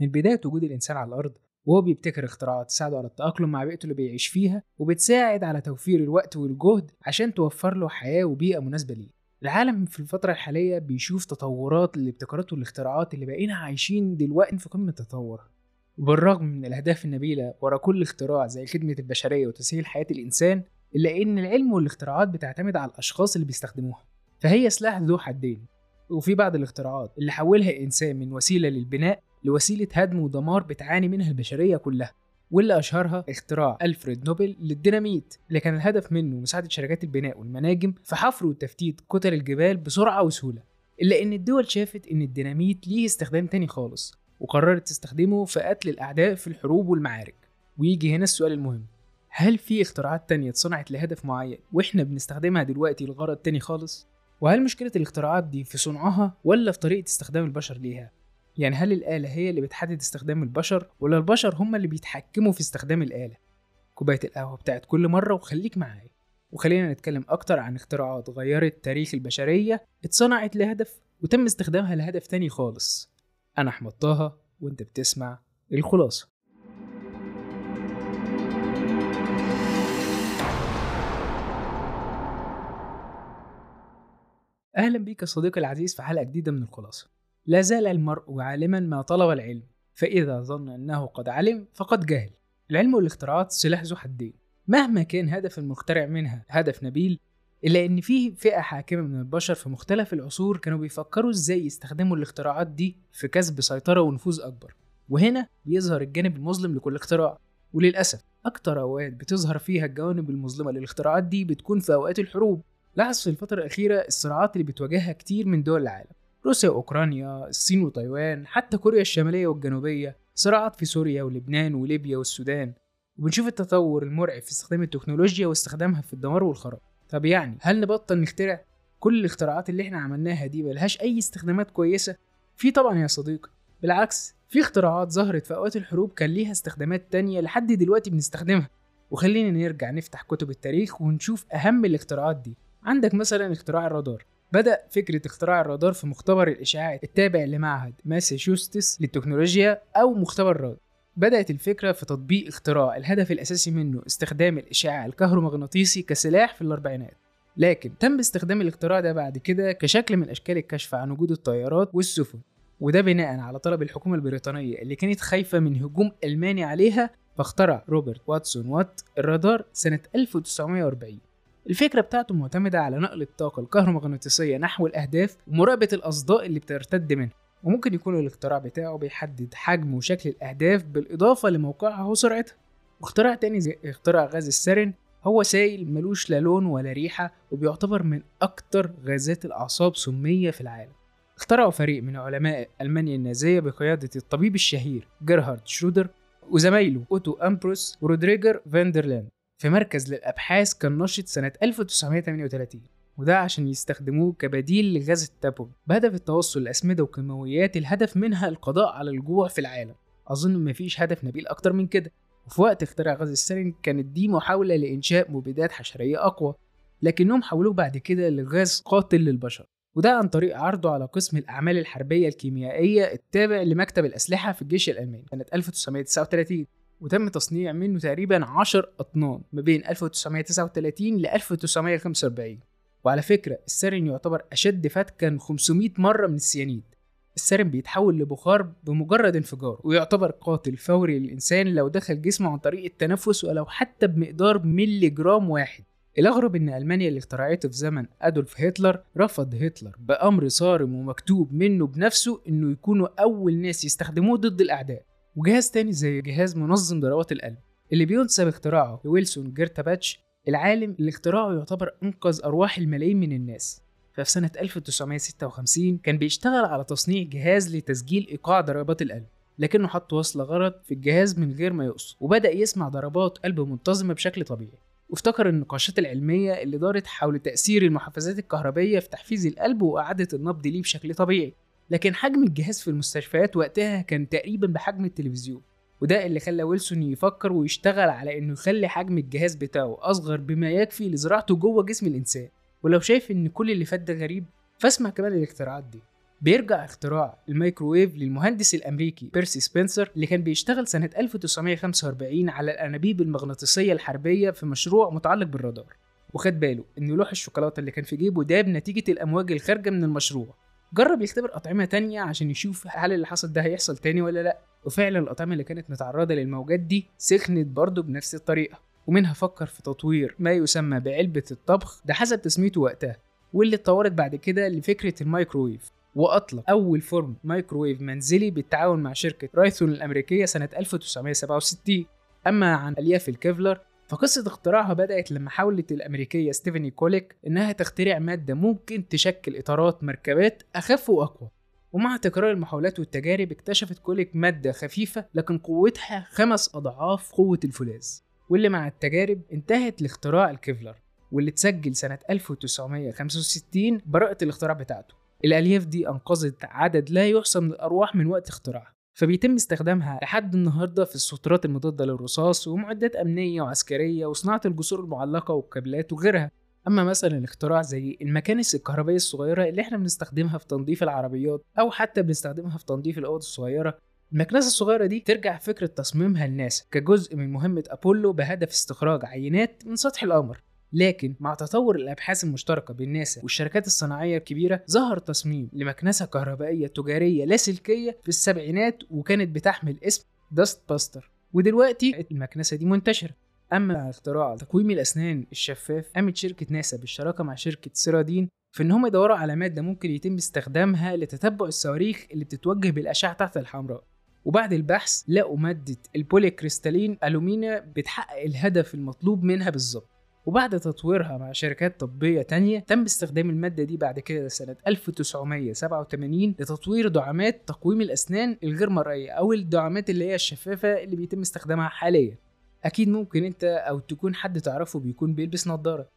من بداية وجود الإنسان على الأرض وهو بيبتكر اختراعات تساعده على التأقلم مع بيئته اللي بيعيش فيها وبتساعد على توفير الوقت والجهد عشان توفر له حياة وبيئة مناسبة ليه. العالم في الفترة الحالية بيشوف تطورات للابتكارات والاختراعات اللي بقينا عايشين دلوقتي في قمة التطور. وبالرغم من الأهداف النبيلة ورا كل اختراع زي خدمة البشرية وتسهيل حياة الإنسان إلا إن العلم والاختراعات بتعتمد على الأشخاص اللي بيستخدموها. فهي سلاح ذو حدين وفي بعض الاختراعات اللي حولها الإنسان من وسيلة للبناء لوسيلة هدم ودمار بتعاني منها البشرية كلها واللي أشهرها اختراع ألفريد نوبل للديناميت اللي كان الهدف منه مساعدة شركات البناء والمناجم في حفر وتفتيت كتل الجبال بسرعة وسهولة إلا إن الدول شافت إن الديناميت ليه استخدام تاني خالص وقررت تستخدمه في قتل الأعداء في الحروب والمعارك ويجي هنا السؤال المهم هل في اختراعات تانية اتصنعت لهدف معين وإحنا بنستخدمها دلوقتي لغرض تاني خالص؟ وهل مشكلة الاختراعات دي في صنعها ولا في طريقة استخدام البشر ليها؟ يعني هل الآلة هي اللي بتحدد استخدام البشر ولا البشر هم اللي بيتحكموا في استخدام الآلة؟ كوباية القهوة بتاعت كل مرة وخليك معايا. وخلينا نتكلم أكتر عن اختراعات غيرت تاريخ البشرية اتصنعت لهدف وتم استخدامها لهدف تاني خالص. أنا أحمد طه وأنت بتسمع الخلاصة. أهلا بيك يا صديقي العزيز في حلقة جديدة من الخلاصة. لا زال المرء عالما ما طلب العلم فإذا ظن أنه قد علم فقد جهل. العلم والاختراعات سلاح ذو حدين. مهما كان هدف المخترع منها هدف نبيل إلا إن فيه فئة حاكمة من البشر في مختلف العصور كانوا بيفكروا إزاي يستخدموا الاختراعات دي في كسب سيطرة ونفوذ أكبر. وهنا بيظهر الجانب المظلم لكل اختراع. وللأسف أكتر أوقات بتظهر فيها الجوانب المظلمة للاختراعات دي بتكون في أوقات الحروب. لاحظ في الفترة الأخيرة الصراعات اللي بتواجهها كتير من دول العالم. روسيا وأوكرانيا الصين وتايوان حتى كوريا الشمالية والجنوبية صراعات في سوريا ولبنان وليبيا والسودان. وبنشوف التطور المرعب في استخدام التكنولوجيا واستخدامها في الدمار والخراب طب يعني هل نبطل نخترع كل الاختراعات اللي إحنا عملناها دي ملهاش أي استخدامات كويسة؟ في طبعا يا صديقي بالعكس في اختراعات ظهرت في أوقات الحروب كان ليها استخدامات تانية لحد دلوقتي بنستخدمها. وخلينا نرجع نفتح كتب التاريخ ونشوف أهم الاختراعات دي. عندك مثلا اختراع الرادار. بدأ فكرة اختراع الرادار في مختبر الإشعاع التابع لمعهد ماساتشوستس للتكنولوجيا أو مختبر راد بدأت الفكرة في تطبيق اختراع الهدف الأساسي منه استخدام الإشعاع الكهرومغناطيسي كسلاح في الأربعينات. لكن تم استخدام الاختراع ده بعد كده كشكل من أشكال الكشف عن وجود الطيارات والسفن وده بناء على طلب الحكومة البريطانية اللي كانت خايفة من هجوم ألماني عليها فاخترع روبرت واتسون وات الرادار سنة 1940 الفكرة بتاعته معتمدة على نقل الطاقة الكهرومغناطيسية نحو الأهداف ومراقبة الأصداء اللي بترتد منها وممكن يكون الاختراع بتاعه بيحدد حجم وشكل الأهداف بالإضافة لموقعها وسرعتها. واختراع تاني زي اختراع غاز السرن هو سائل ملوش لا لون ولا ريحة وبيعتبر من أكتر غازات الأعصاب سمية في العالم. اخترعوا فريق من علماء ألمانيا النازية بقيادة الطبيب الشهير جيرهارد شرودر وزمايله أوتو أمبروس ورودريجر فاندرلاند في مركز للأبحاث كان نشط سنة 1938 وده عشان يستخدموه كبديل لغاز التابون بهدف التوصل لأسمدة وكيماويات الهدف منها القضاء على الجوع في العالم. أظن مفيش هدف نبيل أكتر من كده. وفي وقت اختراع غاز السرن كانت دي محاولة لإنشاء مبيدات حشرية أقوى لكنهم حولوه بعد كده لغاز قاتل للبشر. وده عن طريق عرضه على قسم الأعمال الحربية الكيميائية التابع لمكتب الأسلحة في الجيش الألماني سنة 1939 وتم تصنيع منه تقريبا 10 أطنان ما بين 1939 ل 1945 وعلى فكرة السرن يعتبر أشد فتكا 500 مرة من السيانيد. السرن بيتحول لبخار بمجرد انفجار ويعتبر قاتل فوري للإنسان لو دخل جسمه عن طريق التنفس ولو حتى بمقدار ملي جرام واحد. الأغرب إن ألمانيا اللي اخترعته في زمن أدولف هتلر رفض هتلر بأمر صارم ومكتوب منه بنفسه إنه يكونوا أول ناس يستخدموه ضد الأعداء. وجهاز تاني زي جهاز منظم ضربات القلب اللي بينسب اختراعه لويلسون جيرتاباتش العالم اللي اختراعه يعتبر أنقذ أرواح الملايين من الناس. ففي سنة 1956 كان بيشتغل على تصنيع جهاز لتسجيل إيقاع ضربات القلب لكنه حط وصلة غلط في الجهاز من غير ما يقصد وبدأ يسمع ضربات قلب منتظمة بشكل طبيعي. وافتكر النقاشات العلمية اللي دارت حول تأثير المحفزات الكهربية في تحفيز القلب وإعادة النبض ليه بشكل طبيعي. لكن حجم الجهاز في المستشفيات وقتها كان تقريبا بحجم التلفزيون وده اللي خلى ويلسون يفكر ويشتغل على إنه يخلي حجم الجهاز بتاعه أصغر بما يكفي لزراعته جوه جسم الإنسان. ولو شايف إن كل اللي فات ده غريب فاسمع كمان الاختراعات دي. بيرجع اختراع الميكروويف للمهندس الأمريكي بيرسي سبنسر اللي كان بيشتغل سنة 1945 على الأنابيب المغناطيسية الحربية في مشروع متعلق بالرادار. وخد باله ان لوح الشوكولاتة اللي كان في جيبه داب نتيجه الأمواج الخارجة من المشروع. جرب يختبر أطعمة تانية عشان يشوف هل اللي حصل ده هيحصل تاني ولا لأ. وفعلا الأطعمة اللي كانت متعرضة للموجات دي سخنت برضه بنفس الطريقة. ومنها فكر في تطوير ما يسمى بعلبة الطبخ ده حسب تسميته وقتها. واللي اتطورت بعد كده لفكرة الميكروويف. وأطلق أول فرن مايكروويف منزلي بالتعاون مع شركة رايثون الأمريكية سنة 1967 أما عن ألياف الكيفلر فقصة اختراعها بدأت لما حاولت الأمريكية ستيفاني كوليك إنها تخترع مادة ممكن تشكل إطارات مركبات أخف وأقوى. ومع تكرار المحاولات والتجارب اكتشفت كوليك مادة خفيفة لكن قوتها خمس أضعاف قوة الفولاذ واللي مع التجارب انتهت لاختراع الكيفلر واللي اتسجل سنة 1965 براءة الاختراع بتاعته. الألياف دي أنقذت عدد لا يحصى من الأرواح من وقت اختراعها. فبيتم استخدامها لحد النهارده في السترات المضادة للرصاص ومعدات أمنية وعسكرية وصناعة الجسور المعلقة والكابلات وغيرها. أما مثلا الاختراع زي المكانس الكهربائية الصغيرة اللي إحنا بنستخدمها في تنظيف العربيات أو حتى بنستخدمها في تنظيف الأوض الصغيرة المكنسة الصغيرة دي ترجع فكرة تصميمها لناسا كجزء من مهمة أبولو بهدف استخراج عينات من سطح القمر. لكن مع تطور الأبحاث المشتركة بين ناسا والشركات الصناعية الكبيرة ظهر تصميم لمكنسة كهربائية تجارية لاسلكيه في السبعينات وكانت بتحمل اسم داست باستر ودلوقتي المكنسة دي منتشرة. أما اختراع تقويم الأسنان الشفاف قامت شركة ناسا بالشراكة مع شركة سيرادين في إن هم يدوروا على مادة ممكن يتم استخدامها لتتبع الصواريخ اللي بتتوجه بالأشعة تحت الحمراء. وبعد البحث لقوا مادة البولي كريستالين ألومينا بتحقق الهدف المطلوب منها بالظبط. وبعد تطويرها مع شركات طبية تانية تم استخدام المادة دي بعد كده سنة 1987 لتطوير دعامات تقويم الأسنان الغير مرئية أو الدعامات اللي هي الشفافة اللي بيتم استخدامها حاليا. أكيد ممكن أنت أو تكون حد تعرفه بيكون بيلبس نظارة.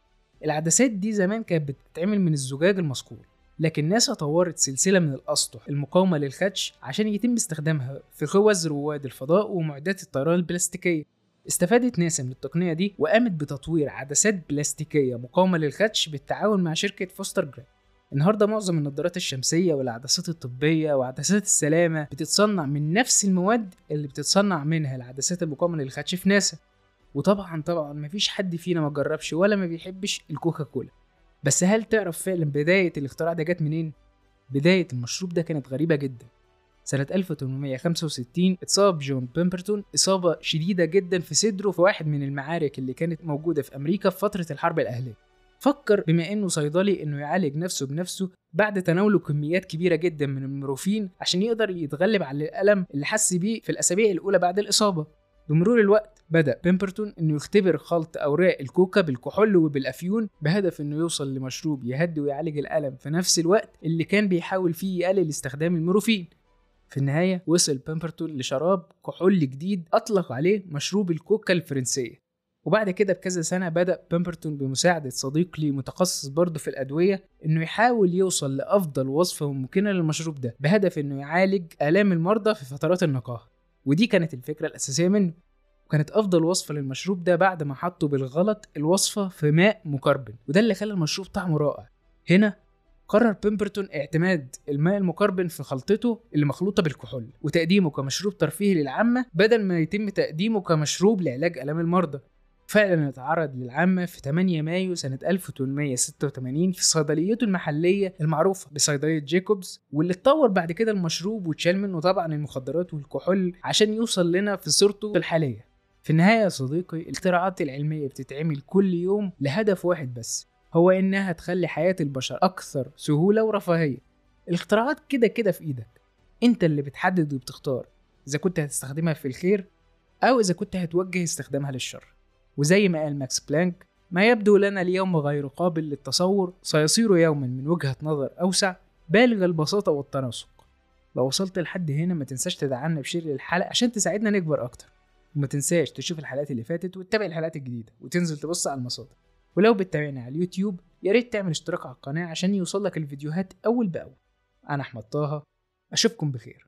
العدسات دي زمان كانت بتتعمل من الزجاج المصقول لكن ناسا طورت سلسلة من الأسطح المقاومة للخدش عشان يتم استخدامها في خوذ رواد الفضاء ومعدات الطيران البلاستيكية. استفادت ناسا من التقنية دي وقامت بتطوير عدسات بلاستيكية مقاومة للخدش بالتعاون مع شركة فوستر جرام النهارده معظم النظارات الشمسية والعدسات الطبية وعدسات السلامة بتتصنع من نفس المواد اللي بتتصنع منها العدسات المقاومة للخدش في ناسا. وطبعا طبعا مفيش حد فينا ما جربش ولا ما بيحبش الكوكا كولا بس هل تعرف فعلا بداية الاختراع ده جت منين؟ بداية المشروب ده كانت غريبة جدا. سنة 1865 اتصاب جون بيمبرتون إصابة شديدة جدا في صدره في واحد من المعارك اللي كانت موجودة في أمريكا في فترة الحرب الأهلية. فكر بما إنه صيدلي إنه يعالج نفسه بنفسه بعد تناوله كميات كبيرة جدا من المورفين عشان يقدر يتغلب على الألم اللي حس بيه في الأسابيع الأولى بعد الإصابة. بمرور الوقت بدأ بيمبرتون إنه يختبر خلط أوراق الكوكا بالكحول وبالأفيون بهدف إنه يوصل لمشروب يهدي ويعالج الألم في نفس الوقت اللي كان بيحاول فيه يقلل استخدام المورفين. في النهاية وصل بيمبرتون لشراب كحول جديد أطلق عليه مشروب الكوكا الفرنسية. وبعد كده بكذا سنة بدأ بيمبرتون بمساعدة صديق لي متخصص برضه في الأدوية إنه يحاول يوصل لأفضل وصفة ممكنة للمشروب ده بهدف إنه يعالج آلام المرضى في فترات النقاهة. ودي كانت الفكرة الأساسية منه. وكانت أفضل وصفة للمشروب ده بعد ما حطوا بالغلط الوصفة في ماء مكربن وده اللي خلى المشروب طعمه رائع. هنا قرر بيمبرتون اعتماد الماء المكربن في خلطته اللي مخلوطة بالكحول وتقديمه كمشروب ترفيهي للعامة بدل ما يتم تقديمه كمشروب لعلاج آلام المرضى. فعلا اتعرض للعامة في 8 مايو سنة 1886 في صيدليته المحلية المعروفة بصيدلية جيكوبز واللي اتطور بعد كده المشروب واتشال منه طبعا المخدرات والكحول عشان يوصل لنا في صورته الحالية. في النهاية يا صديقي الاختراعات العلمية بتتعمل كل يوم لهدف واحد بس هو إنها تخلي حياة البشر أكثر سهولة ورفاهية. الاختراعات كده كده في إيدك. أنت اللي بتحدد وبتختار إذا كنت هتستخدمها في الخير أو إذا كنت هتوجه استخدامها للشر. وزي ما قال ماكس بلانك ما يبدو لنا اليوم غير قابل للتصور سيصير يوما من وجهة نظر أوسع بالغ البساطة والتناسق. لو وصلت لحد هنا ما تنساش تدعمنا ب share للحلقة عشان تساعدنا نكبر أكتر. وما تنساش تشوف الحلقات اللي فاتت وتتابع الحلقات الجديدة وتنزل تبص على المصادر. ولو بتتابعنا على اليوتيوب يا ريت تعمل اشتراك على القناة عشان يوصلك الفيديوهات أول بأول. أنا أحمد طه أشوفكم بخير.